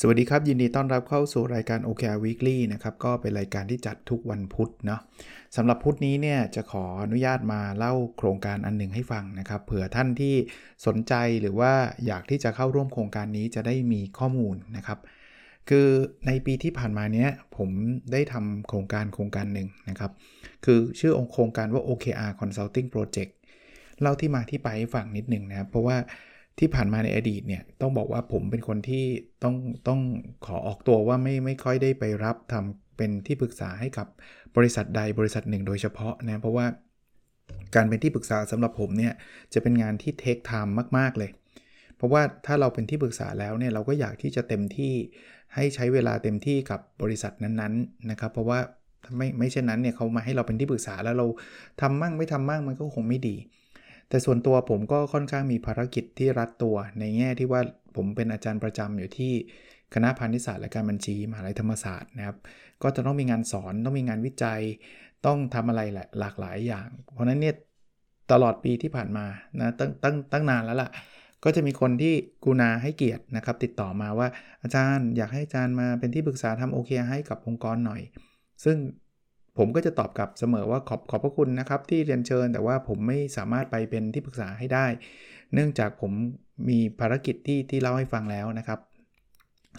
สวัสดีครับ ยินดีต้อนรับเข้าสู่รายการ OKR Weekly นะครับ ก็เป็นรายการที่จัดทุกวันพุธเนาะสำหรับพุธนี้เนี่ยจะขออนุญาตมาเล่าโครงการอันหนึ่งให้ฟังนะครับเผื่อท่านที่สนใจหรือว่าอยากที่จะเข้าร่วมโครงการนี้จะได้มีข้อมูลนะครับ คือในปีที่ผ่านมาเนี้ยผมได้ทำโครงการโครงการหนึ่งนะครับ คือชื่อองค์โครงการว่า OKR Consulting Project เล่าที่มาที่ไปให้ฟังนิดหนึ่งนะครับเพราะว่า ที่ผ่านมาในอดีตเนี่ยต้องบอกว่าผมเป็นคนที่ต้องต้องขอออกตัวว่าไม่ไม่ค่อยได้ไปรับทำเป็นที่ปรึกษาให้กับบริษัทใดบริษัทหนึ่งโดยเฉพาะนะเพราะว่าการเป็นที่ปรึกษาสำหรับผมเนี่ยจะเป็นงานที่เทคไทม์มาก ๆ เลย เพราะว่าถ้าเราเป็นที่ปรึกษาแล้วเนี่ยเราก็อยากที่จะเต็มที่ให้ใช้เวลาเต็มที่กับบริษัทนั้นๆนะครับ เพราะว่าไม่ไม่เช่นนั้นเนี่ยเขามาให้เราเป็นที่ปรึกษาแล้วเราทำมั่งไม่ทำมั่งมันก็คงไม่ดี แต่ส่วนตัวผมก็ค่อนข้างมีภารกิจที่รัดตัว ในแง่ที่ว่าผมเป็นอาจารย์ประจำอยู่ที่คณะพาณิชยศาสตร์และการบัญชีมหาลัยธรรมศาสตร์นะครับ ก็จะต้องมีงานสอนต้องมีงานวิจัย ต้องทำอะไรหลากหลายอย่าง เพราะนั้นเนี่ยตลอดปีที่ผ่านมานะตั้งตั้งตั้งนานแล้วล่ะ ก็จะมีคนที่กูนาให้เกียรตินะครับ ติดต่อมาว่าอาจารย์อยากให้อาจารย์มาเป็นที่ปรึกษาทำโอเคให้กับองค์กรหน่อย ซึ่ง ผมก็จะตอบกลับเสมอว่าขอบขอบพระคุณนะครับที่เรียนเชิญ แต่ว่าผมไม่สามารถไปเป็นที่ปรึกษาให้ได้ เนื่องจากผมมีภารกิจที่ที่เล่าให้ฟังแล้วนะครับ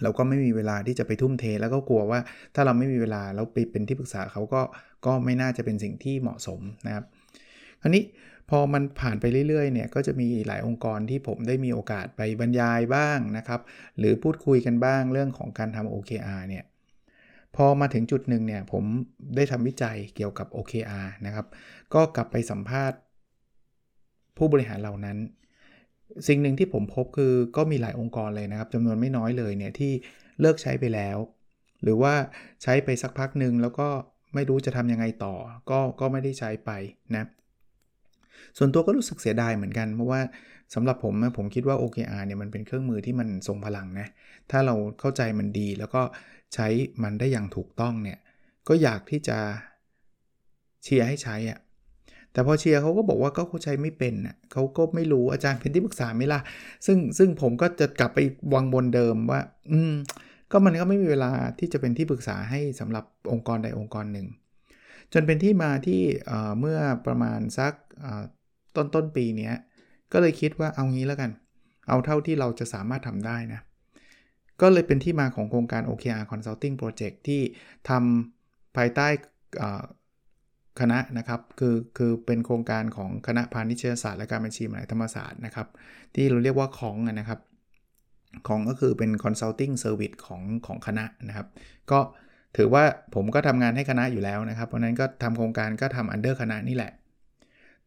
เราก็ไม่มีเวลาที่จะไปทุ่มเท แล้วก็กลัวว่าถ้าเราไม่มีเวลาแล้วไปเป็นที่ปรึกษาเขาก็ก็ไม่น่าจะเป็นสิ่งที่เหมาะสมนะครับคราวนี้พอมันผ่านไปเรื่อยๆเนี่ยก็จะมีหลายองค์กรที่ผมได้มีโอกาสไปบรรยายบ้างนะครับ หรือพูดคุยกันบ้างเรื่องของการทำ OKR เนี่ย พอมาถึงจุดหนึ่งเนี่ยผมได้ทำวิจัยเกี่ยวกับ OKR นะครับ ก็กลับไปสัมภาษณ์ ผู้บริหารเหล่านั้น สิ่งหนึ่งที่ผมพบคือก็มีหลายองค์กรเลยนะครับจำนวนไม่น้อยเลยเนี่ยที่เลิกใช้ไปแล้ว หรือว่าใช้ไปสักพักหนึ่งแล้วก็ไม่รู้จะทำยังไงต่อ ก็ก็ไม่ได้ใช้ไปนะส่วนตัวก็รู้สึกเสียดายเหมือนกัน เพราะว่าสำหรับผมนะผมคิดว่า OKR เนี่ยมันเป็นเครื่องมือที่มันทรงพลังนะ ถ้าเราเข้าใจมันดีแล้วก็ ใช้มันได้อย่างถูกต้องเนี่ยก็อยากที่จะเชียร์ให้ใช้อะแต่พอเชียร์เขาก็บอกว่าก็เขาใช้ไม่เป็นอะเขาก็ไม่รู้อาจารย์เป็นที่ปรึกษาไม่ล่ะซึ่งซึ่งผมก็จะกลับไปวังบนเดิมว่า อืม ก็มันก็ไม่มีเวลาที่จะเป็นที่ปรึกษาให้สำหรับองค์กรใดองค์กรหนึ่ง จนเป็นที่มาที่เมื่อประมาณสักต้นต้นปีนี้ก็เลยคิดว่าเอางี้แล้วกัน เอาเท่าที่เราจะสามารถทำได้นะ ก็เลยเป็นที่มาของโครงการ OKR Consulting Project ที่ทำภายใต้คณะนะครับคือคือเป็นโครงการของคณะพาณิชยศาสตร์และการบัญชีมหาวิทยาลัยธรรมศาสตร์นะครับ ที่เราเรียกว่าของนะครับของก็คือเป็น consulting service ของของคณะนะครับ ก็ถือว่าผมก็ทำงานให้คณะอยู่แล้วนะครับ เพราะนั้นก็ทำโครงการก็ทำ under คณะนี่แหละ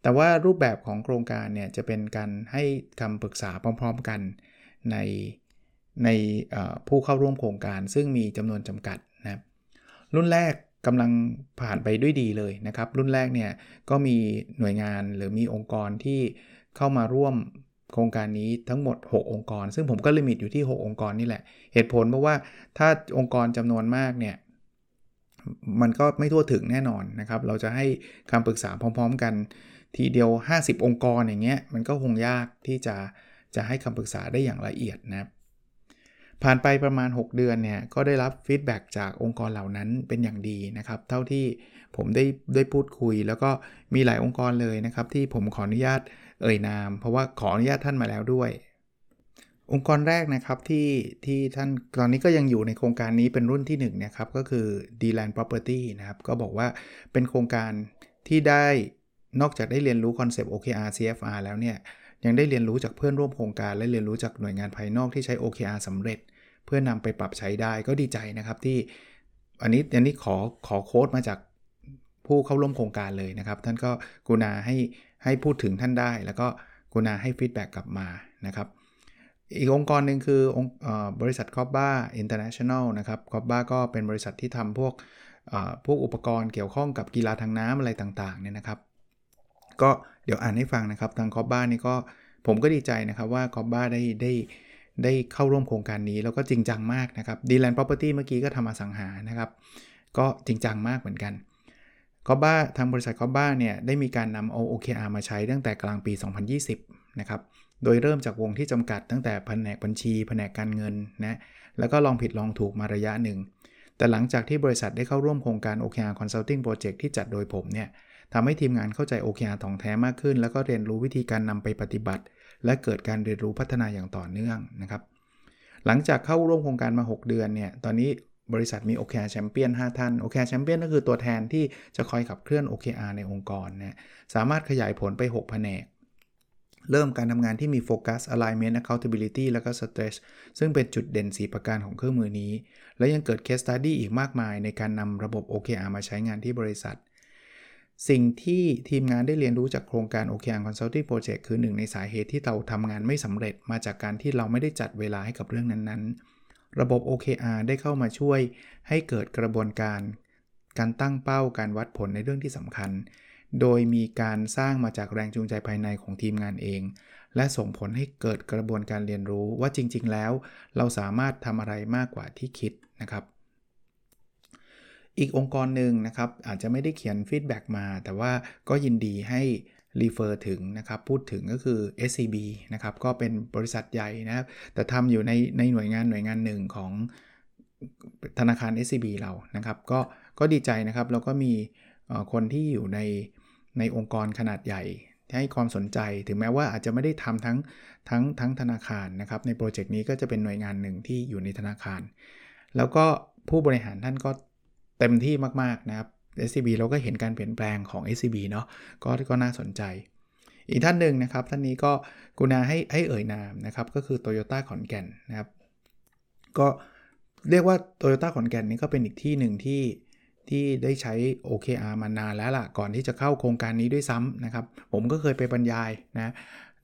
แต่ว่ารูปแบบของโครงการเนี่ยจะเป็นการให้คำปรึกษาพร้อม ๆ กันใน ในผู้เข้าร่วมโครงการ ซึ่งมีจำนวนจำกัดนะรุ่นแรกกำลังผ่านไปด้วยดีเลยนะครับ รุ่นแรกเนี่ยก็มีหน่วยงานหรือมีองค์กรที่เข้ามาร่วมโครงการนี้ทั้งหมด 6 องค์กร ซึ่งผมก็ลิมิตอยู่ที่ 6 องค์กรนี่แหละ เหตุผลเพราะว่าถ้าองค์กรจำนวนมากเนี่ยมันก็ไม่ทั่วถึงแน่นอนนะครับ เราจะให้คำปรึกษาพร้อม ๆ กัน ทีเดียว 50 องค์กรอย่างเงี้ยมันก็คงยากที่จะจะให้คำปรึกษาได้อย่างละเอียดนะครับ ผ่านไปประมาณ 6 เดือนเนี่ยก็ได้รับฟีดแบ็จากองค์กรเหล่านั้นเป็นอย่างดีนะครับ เท่าที่ผมได้ได้พูดคุย แล้วก็มีหลายองค์กรเลยนะครับ ที่ผมขออนุญาตเอ่ยนาม เพราะว่าขออนุญาตท่านมาแล้วด้วย องค์กรแรกนะครับที่ที่ท่านตอนนี้ก็ยังอยู่ในโครงการนี้เป็นรุ่นที่1นะครับก็คือ d l a n d Property นะครับ ก็บอกว่าเป็นโครงการที่ได้นอกจากได้เรียนรู้ concept OKR CFR แล้วเนี่ยยังได้เรียนรู้จากเพื่อนร่วมโครงการและเรียนรู้จากหน่วยงานภายนอกที่ใช้ OKR สำเร็จ เพื่อนำไปปรับใช้ได้ก็ดีใจนะครับที่อันนี้อันนี้ขอขอ quote มาจากผู้เข้าร่วมโครงการเลยนะครับ ท่านก็กรุณาให้ให้พูดถึงท่านได้ แล้วก็กรุณาให้ feedback กลับมานะครับ อีกองค์กรหนึ่งคือองค์บริษัท Cobra International นะครับ Cobra ก็เป็นบริษัทที่ทำพวกพวกอุปกรณ์เกี่ยวข้องกับกีฬาทางน้ำอะไรต่างๆเนี่ยนะครับ ก็เดี๋ยวอ่านให้ฟังนะครับ ทางคอบบ้านี่ก็ผมก็ดีใจนะครับว่าคอบบ้าได้ได้ ได้เข้าร่วมโครงการนี้ แล้วก็จริงจังมากนะครับดีแลนด์ property เมื่อกี้ก็ทำอสังหานะครับ ก็จริงจังมากเหมือนกันคอบ้าทางบริษัทคอบ้าเนี่ยได้มีการนำเอา OKR มาใช้ตั้งแต่กลางปี 2020 นะครับ โดยเริ่มจากวงที่จำกัดตั้งแต่แผนกบัญชีแผนกการเงินนะแล้วก็ลองผิดลองถูกมาระยะหนึ่ง แต่หลังจากที่บริษัทได้เข้าร่วมโครงการ OKR Consulting Project ที่จัดโดยผมเนี่ยทำให้ทีมงานเข้าใจ OKR ท่องแท้มากขึ้น แล้วก็เรียนรู้วิธีการนำไปปฏิบัติ และเกิดการเรียนรู้พัฒนาอย่างต่อเนื่องนะครับหลังจากเข้าร่วมโครงการมา 6 เดือนเนี่ยตอนนี้บริษัทมี OKR แชมเปี้ยน5ท่าน OKR แชมเปี้ยนก็คือตัวแทนที่จะคอยขับเคลื่อน OKR ในองค์กรนะสามารถขยายผลไป 6 แผนก เริ่มการทำงานที่มีโฟกัส alignment accountability แล้วก็ stress ซึ่งเป็นจุดเด่น4ประการของเครื่องมือนี้ และยังเกิด case study อีกมากมายในการนำระบบ OKR มาใช้งานที่บริษัท สิ่งที่ทีมงานได้เรียนรู้จากโครงการ OKR Consulting Project คือหนึ่งในสาเหตุที่เราทำงานไม่สำเร็จมาจากการที่เราไม่ได้จัดเวลาให้กับเรื่องนั้นๆ ระบบ OKR ได้เข้ามาช่วยให้เกิดกระบวนการ การตั้งเป้าการวัดผลในเรื่องที่สำคัญ โดยมีการสร้างมาจากแรงจูงใจภายในของทีมงานเอง และส่งผลให้เกิดกระบวนการเรียนรู้ว่าจริง ๆ แล้ว เราสามารถทำอะไรมากกว่าที่คิดนะครับ อีกองค์กรหนึ่งนะครับอาจจะไม่ได้เขียน feedback มา แต่ว่าก็ยินดีให้ refer ถึงนะครับพูดถึงก็คือ SCB นะครับก็เป็นบริษัทใหญ่นะครับแต่ทำอยู่ในในหน่วยงานหน่วยงานหนึ่งของธนาคาร SCB เรานะครับก็ก็ดีใจนะครับแล้วก็มีคนที่อยู่ในในองค์กรขนาดใหญ่ให้ความสนใจถึงแม้ว่าอาจจะไม่ได้ทำทั้งทั้งทั้งธนาคารนะครับในโปรเจกต์นี้ก็จะเป็นหน่วยงานหนึ่งที่อยู่ในธนาคาร แล้วก็ผู้บริหารท่านก็ เต็มที่มาก ๆ นะครับ SCB เราก็เห็นการเปลี่ยนแปลงของ SCB เนาะก็ก็น่าสนใจ อีกท่านหนึ่งนะครับ ท่านนี้ก็กุณาให้ให้เอ่ยนามนะครับ ก็คือ Toyota ขอนแก่นนะครับ ก็เรียกว่า Toyota ขอนแก่นนี่ก็เป็นอีกที่หนึ่งที่ที่ได้ใช้ OKR มานานแล้วล่ะ ก่อนที่จะเข้าโครงการนี้ด้วยซ้ำนะครับ ผมก็เคยไปบรรยายนะ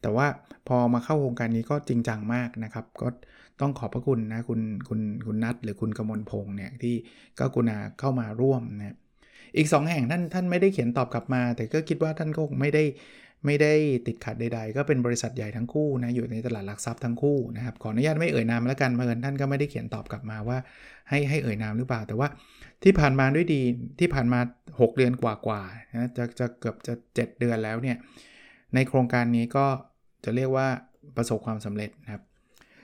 แต่ว่าพอมาเข้าโครงการนี้ก็จริงจังมากนะครับ ก็ ต้องขอบพระคุณนะคุณคุณคุณนัทหรือคุณกมลพงษ์เนี่ยที่ก็กุณาเข้ามาร่วมนะอีก 2 แห่งท่านท่านไม่ได้เขียนตอบกลับมา แต่ก็คิดว่าท่านก็คงไม่ได้ไม่ได้ติดขัดใด ๆ ก็เป็นบริษัทใหญ่ทั้งคู่นะอยู่ในตลาดหลักทรัพย์ทั้งคู่นะครับขออนุญาตไม่เอ่ยนามแล้วกันเมื่อท่านก็ไม่ได้เขียนตอบกลับมาว่าให้ให้เอ่ยนามหรือเปล่า แต่ว่าที่ผ่านมาด้วยดีที่ผ่านมา 6 เดือนกว่าๆนะจะจะเกือบจะ 7 เดือนแล้วเนี่ยในโครงการนี้ก็จะเรียกว่าประสบความสำเร็จนะครับ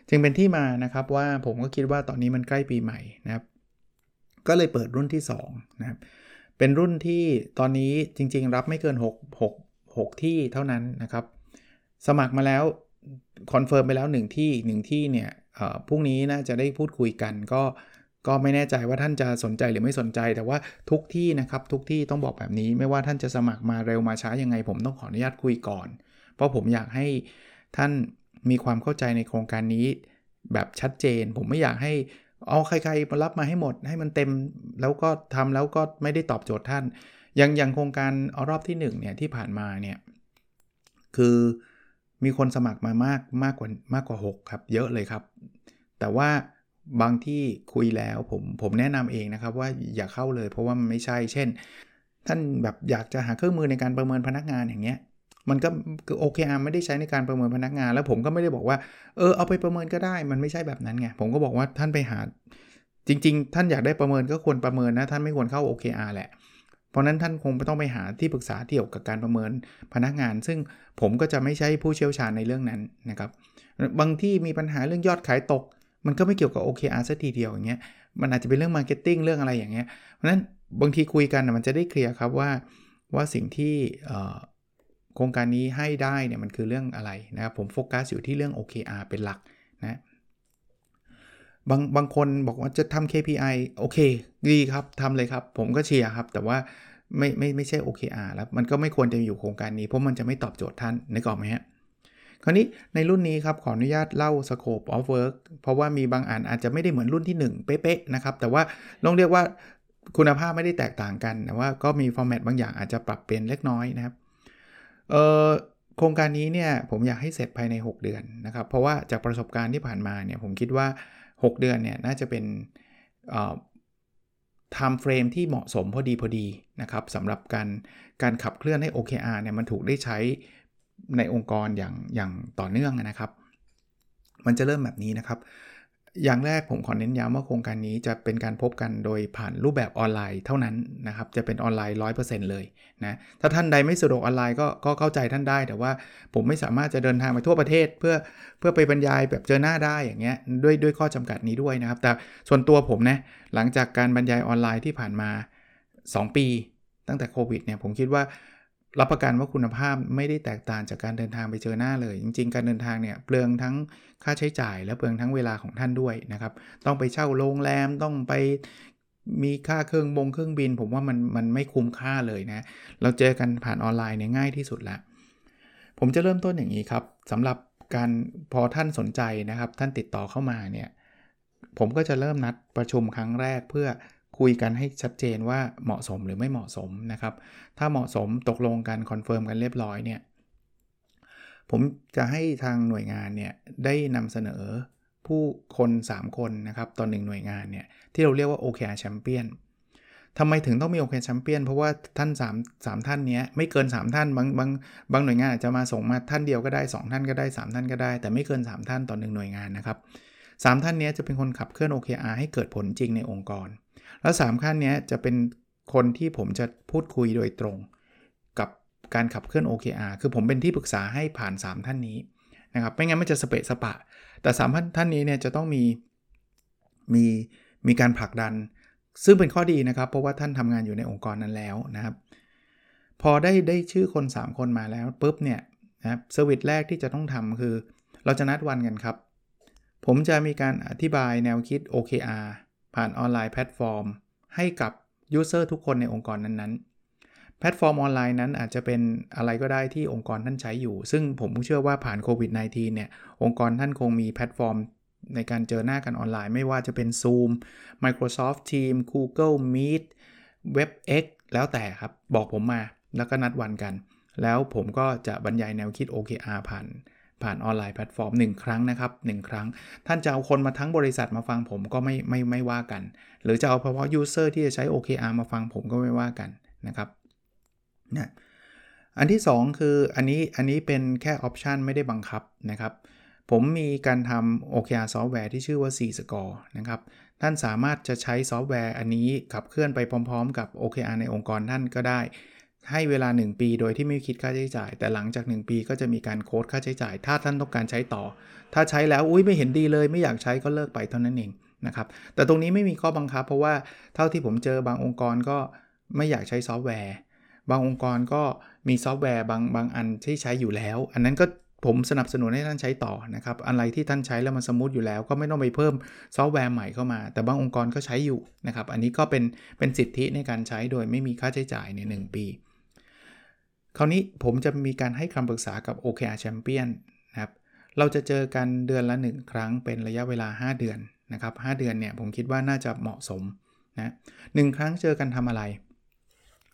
จึงเป็นที่มานะครับว่าผมก็คิดว่าตอนนี้มันใกล้ปีใหม่นะครับ ก็เลยเปิดรุ่นที่2นะครับเป็นรุ่นที่ตอนนี้จริง ๆ รับไม่เกิน 6 6 6 ที่เท่านั้นนะครับ สมัครมาแล้วconfirm ไปแล้ว 1 ที่1ที่เนี่ยพรุ่งนี้น่าจะได้พูดคุยกันก็ก็ไม่แน่ใจว่าท่านจะสนใจหรือไม่สนใจ แต่ว่าทุกที่นะครับทุกที่ต้องบอกแบบนี้ ไม่ว่าท่านจะสมัครมาเร็วมาช้ายังไง ผมต้องขออนุญาตคุยก่อน เพราะผมอยากให้ท่าน มีความเข้าใจในโครงการนี้แบบชัดเจน ผมไม่อยากให้เอาใครๆมารับมาให้หมด ให้มันเต็มแล้วก็ทำแล้วก็ไม่ได้ตอบโจทย์ท่าน อย่างอย่างโครงการอรอบที่1เนี่ยที่ผ่านมาเนี่ยคือมีคนสมัครมามากมากกว่ามากกว่า 6 ครับ เยอะเลยครับ แต่ว่าบางที่คุยแล้วผมผมแนะนำเองนะครับว่าอย่าเข้าเลยเพราะว่ามันไม่ใช่ เช่น ท่านแบบอยากจะหาเครื่องมือในการประเมินพนักงานอย่างเงี้ย มันก็คือ OKR ไม่ได้ใช้ในการประเมินพนักงาน แล้วผมก็ไม่ได้บอกว่าเออเอาไปประเมินก็ได้ มันไม่ใช่แบบนั้นไงผมก็บอกว่าท่านไปหา จริง ๆ ท่านอยากได้ประเมินก็ควรประเมินนะท่านไม่ควรเข้า OKR แหละเพราะนั้นท่านคงต้องไปหาที่ปรึกษาเกี่ยวกับการประเมินพนักงาน ซึ่งผมก็จะไม่ใช่ผู้เชี่ยวชาญในเรื่องนั้นนะครับบางที่มีปัญหาเรื่องยอดขายตก มันก็ไม่เกี่ยวกับ OKR สักทีเดียวอย่างเงี้ยมันอาจจะเป็นเรื่อง marketing เรื่องอะไรอย่างเงี้ยเพราะนั้นบางทีคุยกันมันจะได้ clear ครับว่าว่าสิ่งที่ โครงการนี้ให้ได้เนี่ยมันคือเรื่องอะไรนะครับผมโฟกัสอยู่ที่เรื่อง OKR เป็นหลักนะบางบางคนบอกว่าจะทำ KPI โอเคดีครับทำเลยครับ ผมก็เชียร์ครับ แต่ว่าไม่ไม่ไม่ใช่ OKR แล้วมันก็ไม่ควรจะอยู่โครงการนี้ เพราะมันจะไม่ตอบโจทย์ท่านนึกออกไหมฮะคราวนี้ในรุ่นนี้ครับ ขออนุญาตเล่า scope of work เพราะว่ามีบางอันอาจจะไม่ได้เหมือนรุ่นที่ 1 เป๊ะๆนะครับ แต่ว่าลองเรียกว่าคุณภาพไม่ได้แตกต่างกันแต่ว่าก็มีฟอร์แมตบางอย่างอาจจะปรับเปลี่ยนเล็กน้อยนะครับ โครงการนี้เนี่ยผมอยากให้เสร็จภายใน 6 เดือนนะครับ เพราะว่าจากประสบการณ์ที่ผ่านมาเนี่ยผมคิดว่า 6 เดือนเนี่ยน่าจะเป็น time frame ที่เหมาะสมพอดีพอดีนะครับสำหรับการการขับเคลื่อนให้ OKR เนี่ยมันถูกได้ใช้ในองค์กรอย่างอย่างต่อเนื่องนะครับ มันจะเริ่มแบบนี้นะครับ อย่างแรกผมขอเน้นย้ำว่าโครงการนี้จะเป็นการพบกันโดยผ่านรูปแบบออนไลน์เท่านั้นนะครับ จะเป็นออนไลน์ 100%เลยนะ ถ้าท่านใดไม่สะดวกออนไลน์ก็ก็เข้าใจท่านได้ แต่ว่าผมไม่สามารถจะเดินทางไปทั่วประเทศ เพื่อเพื่อไปบรรยายแบบเจอหน้าได้อย่างเงี้ยด้วยด้วยข้อจำกัดนี้ด้วยนะครับ แต่ส่วนตัวผมนะหลังจากการบรรยายออนไลน์ที่ผ่านมา 2 ปี ตั้งแต่โควิดเนี่ยผมคิดว่า รับประกันว่าคุณภาพไม่ได้แตกต่างจากการเดินทางไปเจอหน้าเลย จริง ๆ การเดินทางเนี่ยเปลืองทั้งค่าใช้จ่าย และเปลืองทั้งเวลาของท่านด้วยนะครับ ต้องไปเช่าโรงแรมต้องไปมีค่าเครื่องบงเครื่องบิน ผมว่ามันมันไม่คุ้มค่าเลยนะ เราเจอกันผ่านออนไลน์เนี่ยง่ายที่สุดแล้วผมจะเริ่มต้นอย่างนี้ครับสำหรับการพอท่านสนใจนะครับ ท่านติดต่อเข้ามาเนี่ยผมก็จะเริ่มนัดประชุมครั้งแรกเพื่อ คุยกันให้ชัดเจนว่าเหมาะสมหรือไม่เหมาะสมนะครับ ถ้าเหมาะสมตกลงกัน confirm กันเรียบร้อยเนี่ย ผมจะให้ทางหน่วยงานเนี่ยได้นำเสนอผู้คน 3 คนนะครับต่อหนึ่งหน่วยงานเนี่ยที่เราเรียกว่า OKR Champion ทำไมถึงต้องมี OKR Champion เพราะว่าท่าน3 3ท่านนี้ไม่เกิน 3 ท่านบางบางบางหน่วยงานอาจจะมาส่งมาท่านเดียวก็ได้ 2 ท่านก็ได้ 3 ท่านก็ได้ แต่ไม่เกิน 3 ท่านต่อหนึ่งหน่วยงานนะครับ3ท่านนี้จะเป็นคนขับเคลื่อน OKR ให้เกิดผลจริงในองค์กร แล้ว 3 ขั้นนี้จะเป็นคนที่ผมจะพูดคุยโดยตรง กับการขับเคลื่อน OKR คือผมเป็นที่ปรึกษาให้ผ่าน 3 ท่านนี้นะครับไม่งั้นมันจะสเปะสปะ แต่3ท่านท่านนี้เนี่ยจะต้องมีมีมีการผลักดัน ซึ่งเป็นข้อดีนะครับ เพราะว่าท่านทำงานอยู่ในองค์กรนั้นแล้วนะครับ พอได้ได้ชื่อคน 3 คนมาแล้วปุ๊บเนี่ยนะครับ service แรกที่จะต้องทำคือ เราจะนัดวันกันครับ ผมจะมีการอธิบายแนวคิด OKR ผ่าน online platform ให้กับ user ทุกคนในองค์กรนั้นๆ แพลตฟอร์มออนไลน์นั้นอาจจะเป็นอะไรก็ได้ที่องค์กรท่านใช้อยู่ ซึ่งผมเชื่อว่าผ่านโควิด -19 เนี่ย องค์กรท่านคงมีแพลตฟอร์มในการเจอหน้ากันออนไลน์ ไม่ว่าจะเป็น Zoom Microsoft Teams Google Meet WebEx แล้วแต่ครับ บอกผมมาแล้วก็นัดวันกัน แล้วผมก็จะบรรยายแนวคิด OKR ผ่าน ผ่าน online platform 1 ครั้งนะครับ 1 ครั้ง ท่านจะเอาคนมาทั้งบริษัทมาฟังผมก็ไม่ไม่ไม่ว่ากัน หรือจะเอาเฉพาะ user ที่จะใช้ OKR มาฟังผมก็ไม่ว่ากันนะครับนะอันที่ 2 คืออันนี้อันนี้เป็นแค่ option ไม่ได้บังคับนะครับผมมีการทำ OKR ซอฟต์แวร์ที่ชื่อว่า C Score นะครับ ท่านสามารถจะใช้ซอฟต์แวร์อันนี้ขับเคลื่อนไปพร้อม ๆ กับ OKR ในองค์กรท่านก็ได้ ให้เวลา 1 ปีโดยที่ไม่คิดค่าใช้จ่าย แต่หลังจาก 1 ปีก็จะมีการ quote ค่าใช้จ่าย ถ้าท่านต้องการใช้ต่อ ถ้าใช้แล้วอุ้ยไม่เห็นดีเลย ไม่อยากใช้ก็เลิกไปเท่านั้นเองนะครับแต่ตรงนี้ไม่มีข้อบังคับ เพราะว่าเท่าที่ผมเจอบางองค์กรก็ไม่อยากใช้ซอฟต์แวร์ บางองค์กรก็มีซอฟต์แวร์บางบางอันที่ใช้อยู่แล้ว อันนั้นก็ผมสนับสนุนให้ท่านใช้ต่อนะครับอะไรที่ท่านใช้แล้วมัน smooth อยู่แล้ว ก็ไม่ต้องไปเพิ่มซอฟต์แวร์ใหม่เข้ามา แต่บางองค์กรก็ใช้อยู่นะครับอันนี้ก็เป็นเป็นสิทธิในการใช้โดยไม่มีค่าใช้จ่ายใน 1 ปี คราวนี้ผมจะมีการให้คำปรึกษากับ OKR Champion นะครับ เราจะเจอกันเดือนละ 1 ครั้งเป็นระยะเวลา 5 เดือนนะครับ5เดือนเนี่ยผมคิดว่าน่าจะเหมาะสมนะหครั้งเจอกันทำอะไร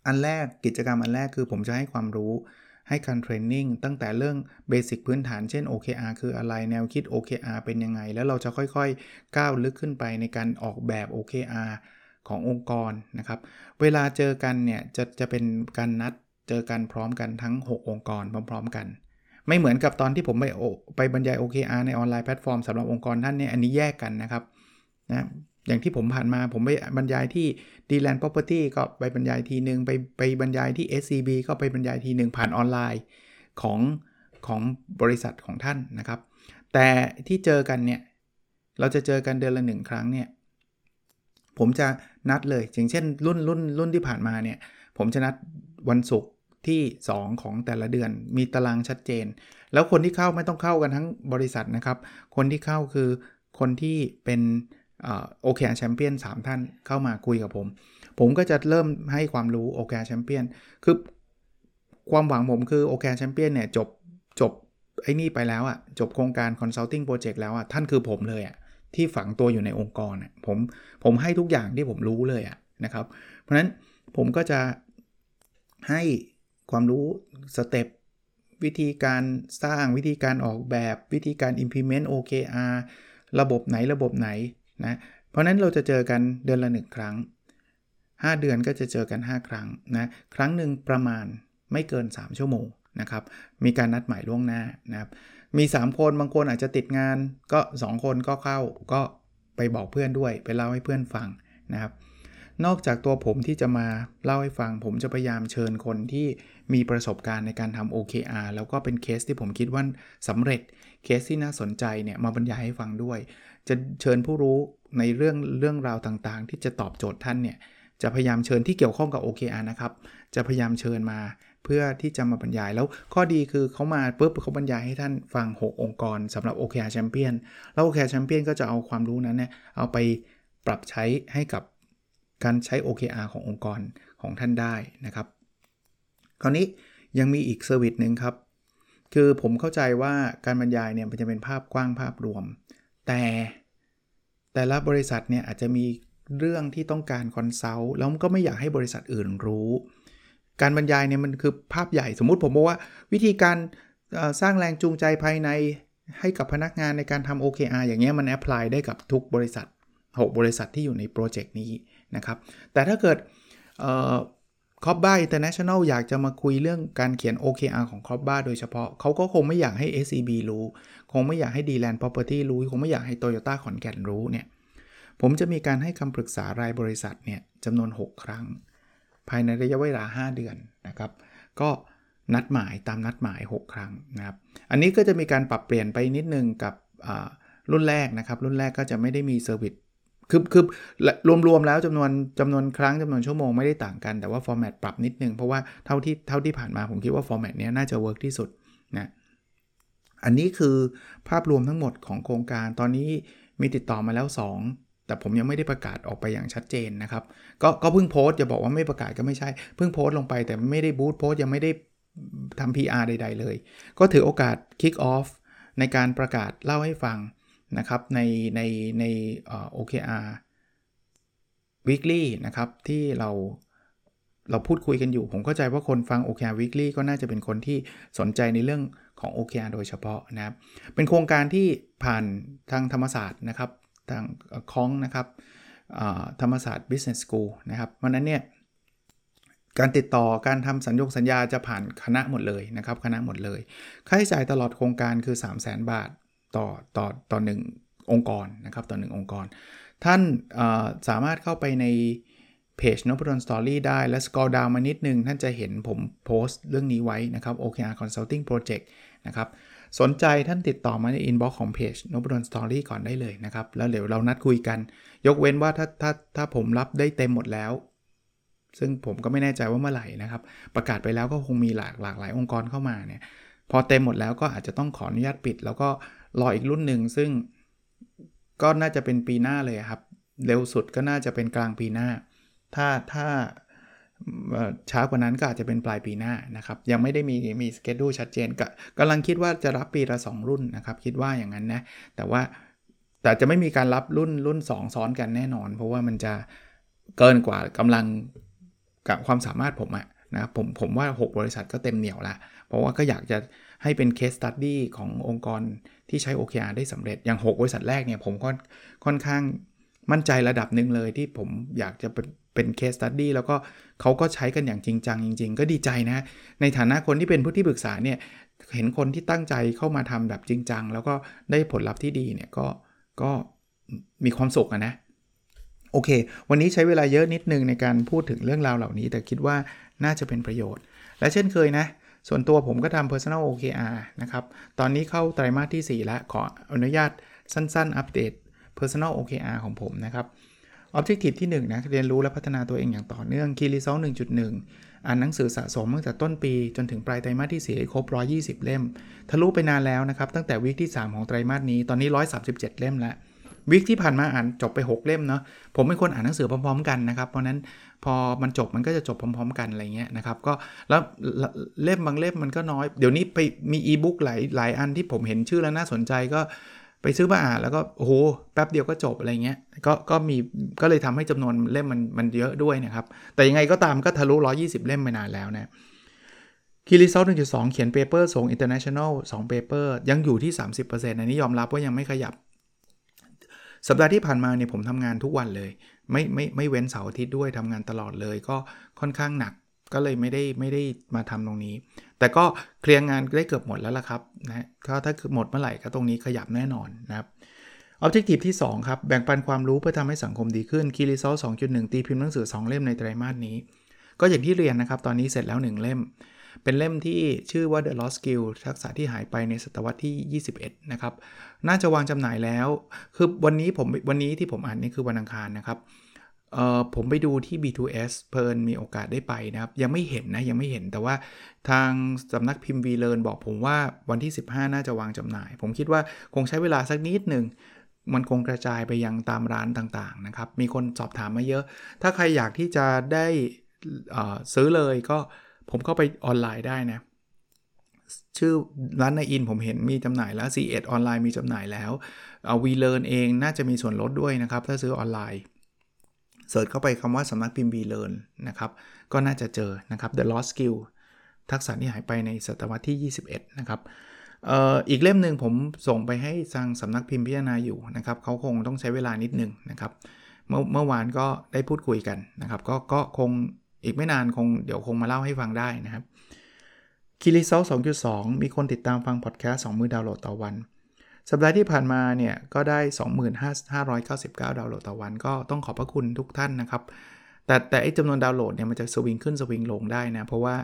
อันแรกกิจกรรมอันแรกคือผมจะให้ความรู้ให้การเทรนนิ่งตั้งแต่เรื่องเบสิกพื้นฐานเช่น OKR คืออะไรแนวคิด OKR เป็นยังไง แล้วเราจะค่อยๆ ก้าวลึกขึ้นไปในการออกแบบ OKR ขององค์กรนะครับ เวลาเจอกันเนี่ยจะจะเป็นการนัด เจอกันพร้อมกันทั้ง 6 องค์กรพร้อม ๆ กัน ไม่เหมือนกับตอนที่ผมไปไปบรรยาย OKR ในออนไลน์แพลตฟอร์มสำหรับองค์กรท่านเนี่ยอันนี้แยกกันนะครับนะอย่างที่ผมผ่านมาผมไปบรรยายที่ d l a n d Property ก็ไปบรรยายทีหนึ่งไปไปบรรยายที่ SCB ก็ไปบรรยายทีหนึ่งผ่านออนไลน์ของของบริษัทของท่านนะครับ แต่ที่เจอกันเนี่ยเราจะเจอกันเดือนละหนึ่งครั้งเนี่ยผมจะนัดเลยอย่างเช่นรุ่นรุ่นรุ่นที่ผ่านมาเนี่ยผมจะนัดวันศุกร์ ที่ 2 ของแต่ละเดือน มีตารางชัดเจน แล้วคนที่เข้าไม่ต้องเข้ากันทั้งบริษัทนะครับ คนที่เข้าคือคนที่เป็นโอเคแชมเปี้ยน3ท่านเข้ามาคุยกับผม ผมก็จะเริ่มให้ความรู้โอเคแชมเปี้ยนคือความหวังผมคือโอเคแชมเปี้ยนเนี่ยจบจบไอ้นี่ไปแล้วอะ่ะจบโครงการ consulting project แล้วอะ่ะท่านคือผมเลยอะ่ะที่ฝังตัวอยู่ในองค์กรผมผมให้ทุกอย่างที่ผมรู้เลยอะ่ะนะครับ เพราะฉะนั้นผมก็จะให้ ความรู้สเต็ปวิธีการสร้างวิธีการออกแบบวิธีการ implement OKR ระบบไหนระบบไหนนะเพราะนั้นเราจะเจอกันเดือนละ 1 ครั้ง 5 เดือนก็จะเจอกัน 5 ครั้งนะครั้งหนึ่งประมาณไม่เกิน 3 ชั่วโมงนะครับมีการนัดหมายล่วงหน้านะครับมี 3 คนบางคนอาจจะติดงานก็ 2 คนก็เข้าก็ไปบอกเพื่อนด้วยไปเล่าให้เพื่อนฟังนะครับนอกจากตัวผมที่จะมาเล่าให้ฟัง ผมจะพยายามเชิญคนที่ มีประสบการณ์ในการทำ OKR แล้วก็เป็นเคสที่ผมคิดว่าสำเร็จเคสที่น่าสนใจเนี่ยมาบรรยายให้ฟังด้วย จะเชิญผู้รู้ในเรื่องเรื่องราวต่างๆ ที่จะตอบโจทย์ท่านเนี่ยจะพยายามเชิญที่เกี่ยวข้องกับ OKR นะครับ จะพยายามเชิญมาเพื่อที่จะมาบรรยาย แล้วข้อดีคือเขามาปุ๊บเขาบรรยายให้ท่านฟัง 6 องค์กรสำหรับ OKR Champion แล้ว OKR Champion ก็จะเอาความรู้นั้นเนี่ยเอาไปปรับใช้ให้กับการใช้ OKR ขององค์กรของท่านได้นะครับ คราวนี้ยังมีอีก service หนึ่งครับ คือผมเข้าใจว่าการบรรยายเนี่ยมันจะเป็นภาพกว้างภาพรวม แต่แต่ละบริษัทเนี่ยอาจจะมีเรื่องที่ต้องการ consult แล้วก็ไม่อยากให้บริษัทอื่นรู้ การบรรยายเนี่ยมันคือภาพใหญ่สมมุติผมบอกว่า วิธีการสร้างแรงจูงใจภายในให้กับพนักงานในการทำ OKR อย่างเงี้ยมัน apply ได้กับทุกบริษัท 6 บริษัทที่อยู่ในโปรเจกต์นี้นะครับ แต่ถ้าเกิด Cobra International อยากจะมาคุยเรื่องการเขียน OKR ของ Cobra โดยเฉพาะ เขาก็คงไม่อยากให้ SCB รู้ คงไม่อยากให้ D-Land Property รู้ คงไม่อยากให้ Toyota ขอนแก่นรู้เนี่ย ผมจะมีการให้คำปรึกษารายบริษัทเนี่ยจำนวน 6 ครั้ง ภายในระยะเวลา 5 เดือนนะครับ ก็นัดหมายตามนัดหมาย 6 ครั้งนะครับ อันนี้ก็จะมีการปรับเปลี่ยนไปนิดนึงกับรุ่นแรกนะครับ รุ่นแรกก็จะไม่ได้มี service คือคือรวมๆแล้วจำนวนจำนวนครั้งจำนวนชั่วโมงไม่ได้ต่างกันแต่ว่า format ปรับนิดนึง เพราะว่าเท่าที่เท่าที่ผ่านมาผมคิดว่า format นี้น่าจะ work ที่สุดนะอันนี้คือภาพรวมทั้งหมดของโครงการตอนนี้มีติดต่อมาแล้ว 2 แต่ผมยังไม่ได้ประกาศออกไปอย่างชัดเจนนะครับ ก็ก็เพิ่งโพสต์จะบอกว่าไม่ประกาศก็ไม่ใช่ เพิ่งโพสต์ลงไปแต่ไม่ได้บูตโพสต์ยังไม่ได้ทำ PR ใด ๆ เลย ก็ถือโอกาส kick off ในการประกาศเล่าให้ฟัง นะครับในในใน OKR weekly นะครับที่เราเราพูดคุยกันอยู่ ผมเข้าใจว่าคนฟัง OKR weekly ก็น่าจะเป็นคนที่สนใจในเรื่องของ OKR โดยเฉพาะนะครับ เป็นโครงการที่ผ่านทางธรรมศาสตร์นะครับทางคองนะครับธรรมศาสตร์ Business School นะครับวันนั้นเนี่ยการติดต่อการทำสัญญงสัญญาจะผ่านคณะหมดเลยนะครับคณะหมดเลย ค่าใช้จ่ายตลอดโครงการคือ 3 0 0 0 0 0 บาท ต่อต่อต่อหนึ่งองค์กรนะครับต่อหนึ่งองค์กร ท่านสามารถเข้าไปในเพจ Nopadol's Story ได้และ scroll down มานิดนึง ท่านจะเห็นผมโพสต์เรื่องนี้ไว้นะครับ OKR Consulting Project นะครับสนใจท่านติดต่อมาใน inbox ของเพจ Nopadol's Story ก่อนได้เลยนะครับ แล้วเดี๋ยวเรานัดคุยกัน ยกเว้นว่าถ้าถ้าถ้าผมรับได้เต็มหมดแล้ว ซึ่งผมก็ไม่แน่ใจว่าเมื่อไหร่นะครับ ประกาศไปแล้วก็คงมีหลากหลากหลายองค์กรเข้ามาเนี่ย พอเต็มหมดแล้วก็อาจจะต้องขออนุญาตปิด แล้วก็ รออีกรุ่นหนึ่งซึ่งก็น่าจะเป็นปีหน้าเลยครับ เร็วสุดก็น่าจะเป็นกลางปีหน้า ถ้าถ้าช้ากว่านั้นก็อาจจะเป็นปลายปีหน้านะครับ ยังไม่ได้มีมี schedule ชัดเจนก็กำลังคิดว่าจะรับปีละ 2 รุ่นนะครับ คิดว่าอย่างนั้นนะ แต่ว่าแต่จะไม่มีการรับรุ่นรุ่น 2 ซ้อนกันแน่นอน เพราะว่ามันจะเกินกว่ากำลังกับความสามารถผมอะนะผมผมว่า 6 บริษัทก็เต็มเหนียวละเพราะว่าก็อยากจะ ให้เป็น case study ขององค์กรที่ใช้ OKR ได้สำเร็จ อย่าง 6 บริษัทแรกเนี่ยผมก็ค่อนข้างมั่นใจระดับหนึ่งเลยที่ผมอยากจะเป็นเคสตัดดี้แล้วก็เขาก็ใช้กันอย่างจริงจังจริง ๆ ก็ดีใจนะ ในฐานะคนที่เป็นผู้ที่ปรึกษาเนี่ยเห็นคนที่ตั้งใจเข้ามาทำแบบจริงจังแล้วก็ได้ผลลัพธ์ที่ดีเนี่ยก็ก็มีความสุขนะโอเค วันนี้ใช้เวลาเยอะนิดนึงในการพูดถึงเรื่องราวเหล่านี้ แต่คิดว่าน่าจะเป็นประโยชน์ และเช่นเคยนะ ส่วนตัวผมก็ทำ personal OKR นะครับ ตอนนี้เข้าไตรมาสที่ 4 แล้ว ขออนุญาตสั้นๆ อัปเดต personal OKR ของผมนะครับ objective ที่ 1 นะ เรียนรู้และพัฒนาตัวเองอย่างต่อเนื่อง key result 1.1 อ่านหนังสือสะสมตั้งแต่ต้นปี จนถึงปลายไตรมาสที่ 4 ครบ 120 เล่ม ทะลุไปนานแล้วนะครับ ตั้งแต่วิกที่ 3 ของไตรมาสนี้ ตอนนี้ 137 เล่มแล้ววิกที่ผ่านมาอ่านจบไป 6 เล่มเนาะผมเป็นคนอ่านหนังสือพร้อมๆกันนะครับ เพราะนั้น พอมันจบมันก็จะจบพร้อม ๆ กันอะไรเงี้ยนะครับก็แล้วเล่มบางเล่มมันก็น้อย เดี๋ยวนี้ไปมีอีบุ๊กหลายหลายอันที่ผมเห็นชื่อแล้วน่าสนใจก็ไปซื้อมาอ่านแล้วก็โอ้โหแป๊บเดียวก็จบอะไรเงี้ยก็ก็มีก็เลยทำให้จำนวนเล่มมันมันเยอะด้วยนะครับ แต่ยังไงก็ตามก็ทะลุ 120 เล่มไปนานแล้วนะ key result หนึ่งจุดสองเขียน paper ส่ง international 2 paper ยังอยู่ที่ 30%อันนี้ยอมรับว่ายังไม่ขยับ สัปดาห์ที่ผ่านมาเนี่ยผมทำงานทุกวันเลย ไม่ไม่ไม่เว้นเสาร์อาทิตย์ด้วยทำงานตลอดเลยก็ค่อนข้างหนักก็เลยไม่ได้ไม่ได้มาทำตรงนี้ แต่ก็เคลียร์งานได้เกือบหมดแล้วล่ะครับนะก็ถ้าหมดเมื่อไหร่ก็ตรงนี้ขยับแน่นอนนะครับ Objective ที่ 2 ครับ แบ่งปันความรู้เพื่อทำให้สังคมดีขึ้น Key Result 2.1 ตีพิมพ์หนังสือ 2 เล่มในไตรมาสนี้ ก็อย่างที่เรียนนะครับ ตอนนี้เสร็จแล้ว 1 เล่ม เป็นเล่มที่ชื่อว่า The Lost Skill ทักษะที่หายไปในศตวรรษที่ 21 นะครับ น่าจะวางจำหน่ายแล้ว คือวันนี้ผมวันนี้ที่ผมอ่านนี่คือวันอังคารนะครับ เอ่อผมไปดูที่ B2S เพลินมีโอกาสได้ไปนะครับ ยังไม่เห็นนะ ยังไม่เห็นแต่ว่าทางสำนักพิมพ์ V Learn บอกผมว่าวันที่ 15 น่าจะวางจำหน่าย ผมคิดว่าคงใช้เวลาสักนิดหนึ่งมันคงกระจายไปยังตามร้านต่างๆนะครับ มีคนสอบถามมาเยอะ ถ้าใครอยากที่จะได้ซื้อเลยก็ผมเข้าไปออนไลน์ได้นะ ชื่อร้านในอินผมเห็นมีจำหน่ายแล้ว C1 ออนไลน์มีจำหน่ายแล้วเอา V Learn เองน่าจะมีส่วนลดด้วยนะครับ ถ้าซื้อออนไลน์ เสิร์ชเข้าไปคำว่าสำนักพิมพ์ V Learn นะครับ ก็น่าจะเจอนะครับ The Lost Skill ทักษะที่หายไปในศตวรรษที่ 21 นะครับอีกเล่มหนึ่งผมส่งไปให้ทางสำนักพิมพ์พิจารณาอยู่นะครับเขาคงต้องใช้เวลานิดนึงนะครับเมื่อเมื่อวานก็ได้พูดคุยกันนะครับก็ก็คงอีกไม่นานคงเดี๋ยวคงมาเล่าให้ฟังได้นะครับคีรีเซล2.2 มีคนติดตามฟังพอดแคสต์2มือดาวน์โหลดต่อวัน สัปดาห์ที่ผ่านมาเนี่ยก็ได้2599 ดาวน์โหลดต่อวัน ก็ต้องขอบพระคุณทุกท่านนะครับ แต่แต่ไอ้จำนวนดาวน์โหลดเนี่ยมันจะสวิงขึ้นสวิงลงได้นะ เพราะว่า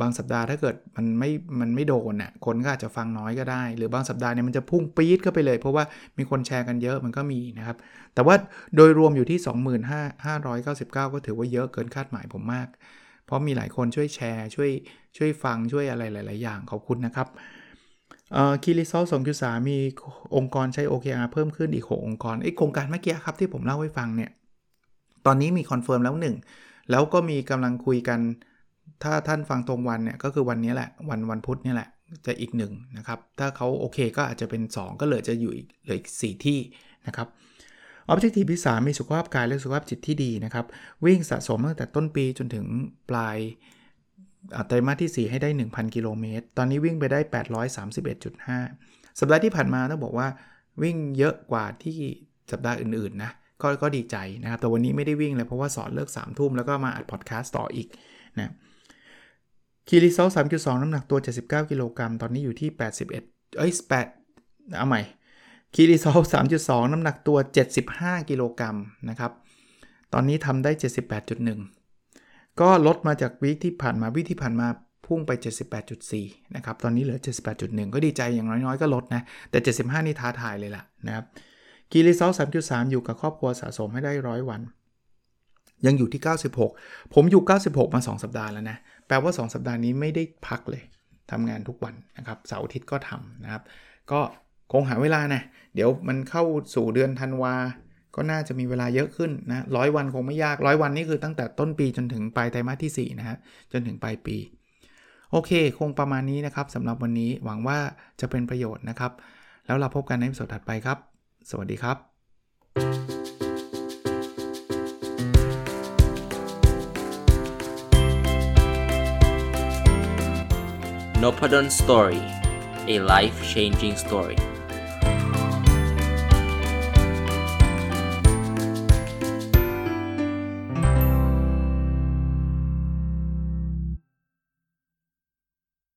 บางสัปดาห์ถ้าเกิดมันไม่มันไม่โดนน่ะคนก็อาจจะฟังน้อยก็ได้ หรือบางสัปดาห์เนี่ยมันจะพุ่งปี๊ดเข้าไปเลย เพราะว่ามีคนแชร์กันเยอะมันก็มีนะครับ แต่ว่าโดยรวมอยู่ที่ 2599 ก็ถือว่าเยอะเกินคาดหมายผมมาก เพราะมีหลายคนช่วยแชร์ช่วยช่วยฟังช่วยอะไรหลาย ๆ อย่างขอบคุณนะครับ Key Result 2.3มีองค์กรใช้ OKR เพิ่มขึ้นอีก 6 องค์กรไอโครงการเมื่อกี้ครับที่ผมเล่าให้ฟังเนี่ย ตอนนี้มี confirm แล้วหนึ่งแล้วก็มีกำลังคุยกัน ถ้าท่านฟังตรงวันเนี่ย ก็คือวันนี้แหละ วันวันพุธนี่แหละ จะอีกหนึ่งนะครับ ถ้าเขาโอเคก็อาจจะเป็น 2 ก็เหลือจะอยู่อีกเหลืออีก 4 ที่นะครับออบเจกตีที่3มีสุขภาพกายและสุขภาพจิตที่ดีนะครับ วิ่งสะสมตั้งแต่ต้นปีจนถึงปลาย ไตรมาสที่ 4 ให้ได้ 1,000 กิโลเมตร ตอนนี้วิ่งไปได้ 831.5 สัปดาห์ที่ผ่านมาต้องบอกว่าวิ่งเยอะกว่าที่สัปดาห์อื่นๆนะก็ก็ดีใจนะครับ แต่วันนี้ไม่ได้วิ่งเลยเพราะว่าสอนเลิก3ามทุ่มแล้วก็มาอัดพอดแคสต์ต่ออีกนะคีรีเซล3.2น้ำหนักตัว 79 กิโลกรัม ตอนนี้อยู่ที่ 81 เอ้ย8เอาใหม่ Key Result 3.2น้ำหนักตัว 75 กิโลกรัมนะครับ ตอนนี้ทำได้ 78.1 ก็ลดมาจากวิที่ผ่านมาวิที่ผ่านมาพุ่งไป 78.4 นะครับ ตอนนี้เหลือ 78.1 ก็ดีใจอย่างน้อยๆ ก็ลดนะ แต่ 75 นี่ท้าทายเลยล่ะนะครับ Key Result 3.3 อยู่กับครอบครัวสะสมให้ได้ร้อยวัน ยังอยู่ที่ 96 ผมอยู่ 96 มา 2 สัปดาห์แล้วนะ แปลว่า 2 สัปดาห์นี้ไม่ได้พักเลยทำงานทุกวันนะครับ เสาร์อาทิตย์ก็ทำนะครับ ก็คงหาเวลานะ เดี๋ยวมันเข้าสู่เดือนธันวา ก็น่าจะมีเวลาเยอะขึ้นนะร้อยวันคงไม่ยากร้อยวันนี่คือตั้งแต่ต้นปีจนถึงปลายไตรมาสที่ 4 นะฮะ จนถึงปลายปี โอเค คงประมาณนี้นะครับสำหรับวันนี้หวังว่าจะเป็นประโยชน์นะครับ แล้วเราพบกันในสดถัดไปครับ สวัสดีครับ n o p a d o n Story a life changing story